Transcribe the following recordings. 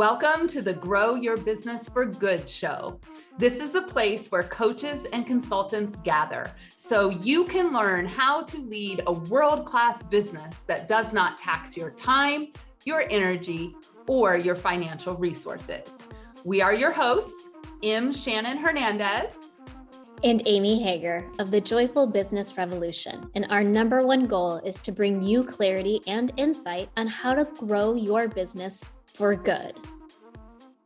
Welcome to the Grow Your Business for Good show. This is a place where coaches and consultants gather so you can learn how to lead a world class business that does not tax your time, your energy, or your financial resources. We are your hosts, M. Shannon Hernandez and Amy Hager of the Joyful Business Revolution. And our number one goal is to bring you clarity and insight on how to grow your business for good.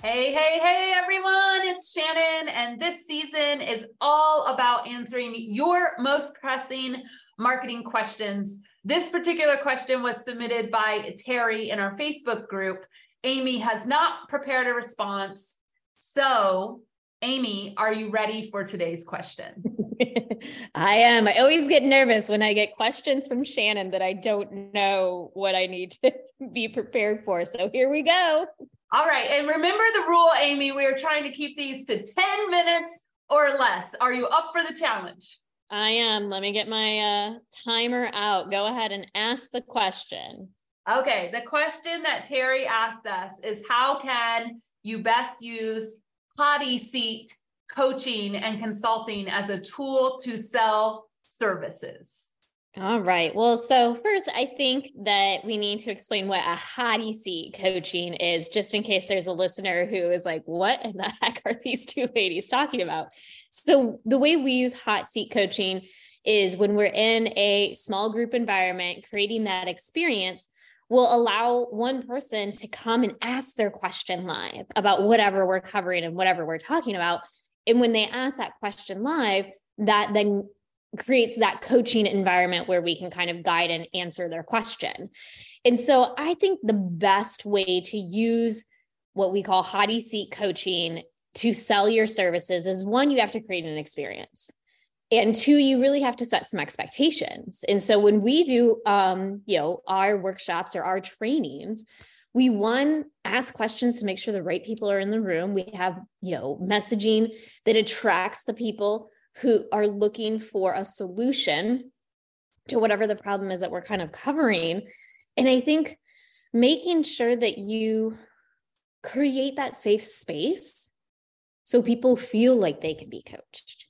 Hey, hey, hey, everyone. It's Shannon, and this season is all about answering your most pressing marketing questions. This particular question was submitted by Terry in our Facebook group. Amy has not prepared a response. So, Amy, are you ready for today's question? I am. I always get nervous when I get questions from Shannon that I don't know what I need to be prepared for. So here we go. All right. And remember the rule, Amy. We are trying to keep these to 10 minutes or less. Are you up for the challenge? I am. Let me get my uh, timer out. Go ahead and ask the question. Okay. The question that Terry asked us is how can you best use hottie Seat coaching and consulting as a tool to sell services? All right. Well, so first, I think that we need to explain what a hottie seat coaching is, just in case there's a listener who is like, what in the heck are these two ladies talking about? So, the way we use hot seat coaching is when we're in a small group environment, creating that experience will allow one person to come and ask their question live about whatever we're covering and whatever we're talking about. And when they ask that question live, that then creates that coaching environment where we can kind of guide and answer their question. And so I think the best way to use what we call hottie seat coaching to sell your services is one, you have to create an experience. And two, you really have to set some expectations. And so when we do um, you know, our workshops or our trainings, we one ask questions to make sure the right people are in the room. We have, you know, messaging that attracts the people who are looking for a solution to whatever the problem is that we're kind of covering. And I think making sure that you create that safe space so people feel like they can be coached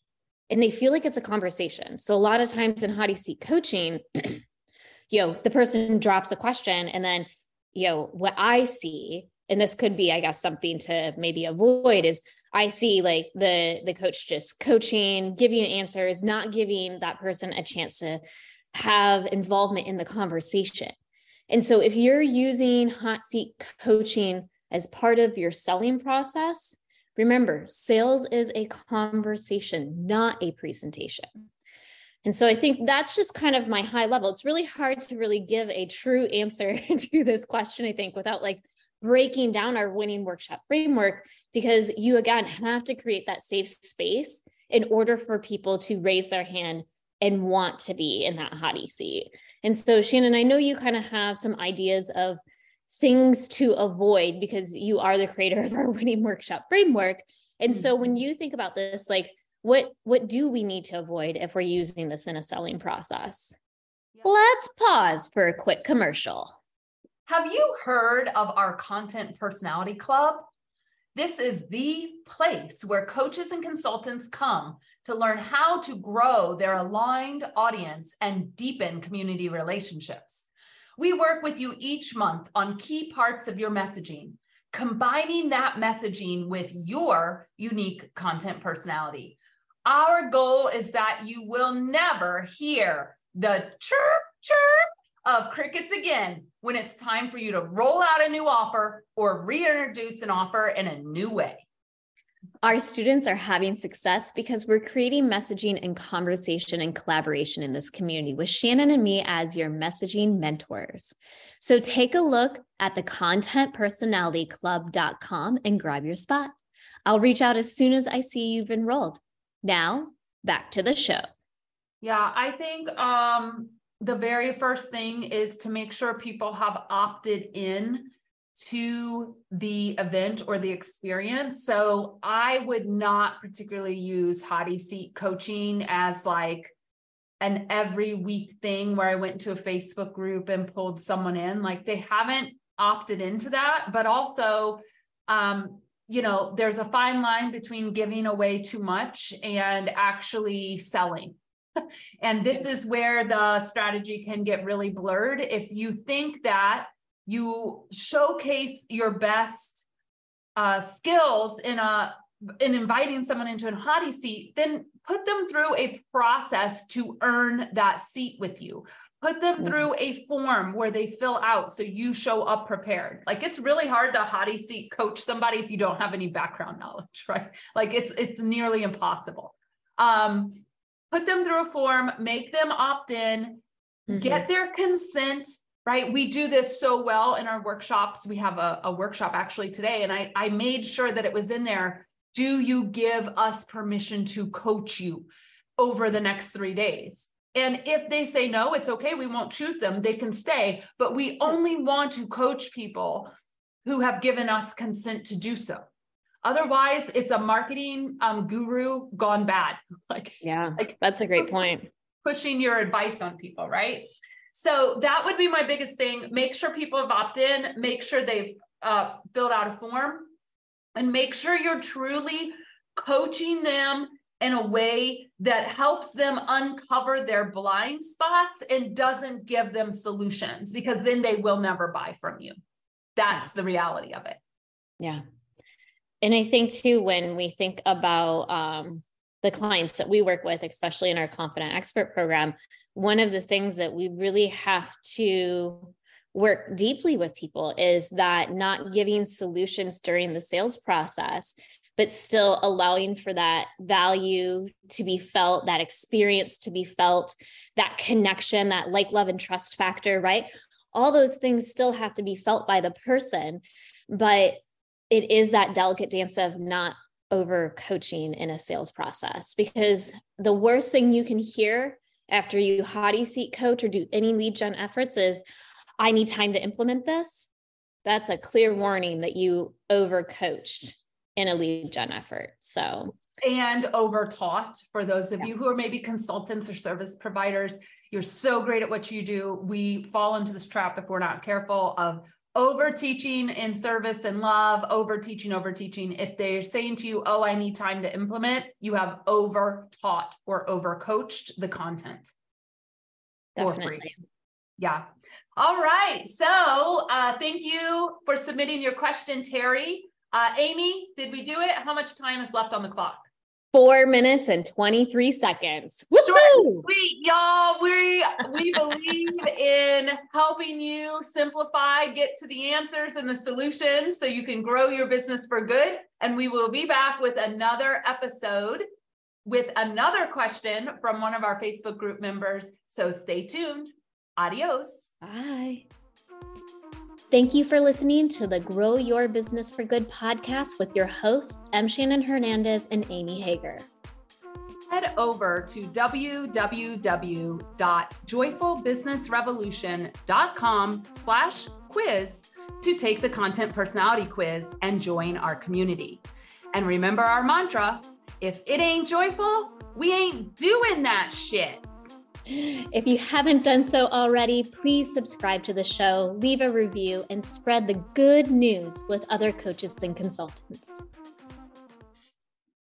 and they feel like it's a conversation. So a lot of times in hottie seat coaching, you know, the person drops a question and then, you know, what I see, and this could be, I guess, something to maybe avoid is I see like the the coach just coaching, giving answers, not giving that person a chance to have involvement in the conversation. And so if you're using hot seat coaching as part of your selling process, remember, sales is a conversation, not a presentation. And so I think that's just kind of my high level. It's really hard to really give a true answer to this question, I think, without like breaking down our winning workshop framework because you again have to create that safe space in order for people to raise their hand and want to be in that hottie seat. And so, Shannon, I know you kind of have some ideas of things to avoid because you are the creator of our winning workshop framework. And so, when mm-hmm. you think about this, like, what what do we need to avoid if we're using this in a selling process? Let's pause for a quick commercial. Have you heard of our Content Personality Club? This is the place where coaches and consultants come to learn how to grow their aligned audience and deepen community relationships. We work with you each month on key parts of your messaging, combining that messaging with your unique content personality. Our goal is that you will never hear the chirp, chirp of crickets again when it's time for you to roll out a new offer or reintroduce an offer in a new way. Our students are having success because we're creating messaging and conversation and collaboration in this community with Shannon and me as your messaging mentors. So take a look at the contentpersonalityclub.com and grab your spot. I'll reach out as soon as I see you've enrolled. Now, back to the show. Yeah, I think um the very first thing is to make sure people have opted in to the event or the experience. So I would not particularly use hottie seat coaching as like an every week thing where I went to a Facebook group and pulled someone in. Like they haven't opted into that, but also um, you know, there's a fine line between giving away too much and actually selling. and this is where the strategy can get really blurred. If you think that you showcase your best uh, skills in a in inviting someone into a hottie seat, then put them through a process to earn that seat with you. Put them mm-hmm. through a form where they fill out so you show up prepared. Like it's really hard to hottie seat coach somebody if you don't have any background knowledge, right? Like it's it's nearly impossible. Um, put them through a form, make them opt in, mm-hmm. get their consent right we do this so well in our workshops we have a, a, workshop actually today and I, I made sure that it was in there do you give us permission to coach you over the next three days? And if they say no, it's okay. We won't choose them. They can stay, but we only want to coach people who have given us consent to do so. Otherwise, it's a marketing um, guru gone bad. Like, yeah, like that's a great point. Pushing your advice on people, right? So that would be my biggest thing. Make sure people have opted in. Make sure they've uh, filled out a form and make sure you're truly coaching them in a way that helps them uncover their blind spots and doesn't give them solutions because then they will never buy from you. That's the reality of it. Yeah. And I think too, when we think about um, the clients that we work with, especially in our Confident Expert program, one of the things that we really have to work deeply with people is that not giving solutions during the sales process but still allowing for that value to be felt that experience to be felt that connection that like love and trust factor right? All those things still have to be felt by the person but it is that delicate dance of not over coaching in a sales process because the worst thing you can hear after you hottie seat coach or do any lead gen efforts is I need time to implement this, that's a clear warning that you overcoached in a lead gen effort. So, and over taught for those of yeah. you who are maybe consultants or service providers. You're so great at what you do. We fall into this trap if we're not careful of over teaching in service and love, over teaching, over teaching. If they're saying to you, Oh, I need time to implement, you have over taught or over coached the content. Definitely. Yeah. All right. So uh, thank you for submitting your question, Terry. Uh, Amy, did we do it? How much time is left on the clock? Four minutes and 23 seconds. Short sweet, y'all. We we believe in helping you simplify, get to the answers and the solutions so you can grow your business for good. And we will be back with another episode with another question from one of our Facebook group members. So stay tuned. Adios. Bye. Thank you for listening to the Grow Your Business for Good podcast with your hosts, M. Shannon Hernandez and Amy Hager. Head over to www.joyfulbusinessrevolution.com slash quiz to take the content personality quiz and join our community. And remember our mantra, if it ain't joyful, we ain't doing that shit. If you haven't done so already, please subscribe to the show, leave a review, and spread the good news with other coaches and consultants.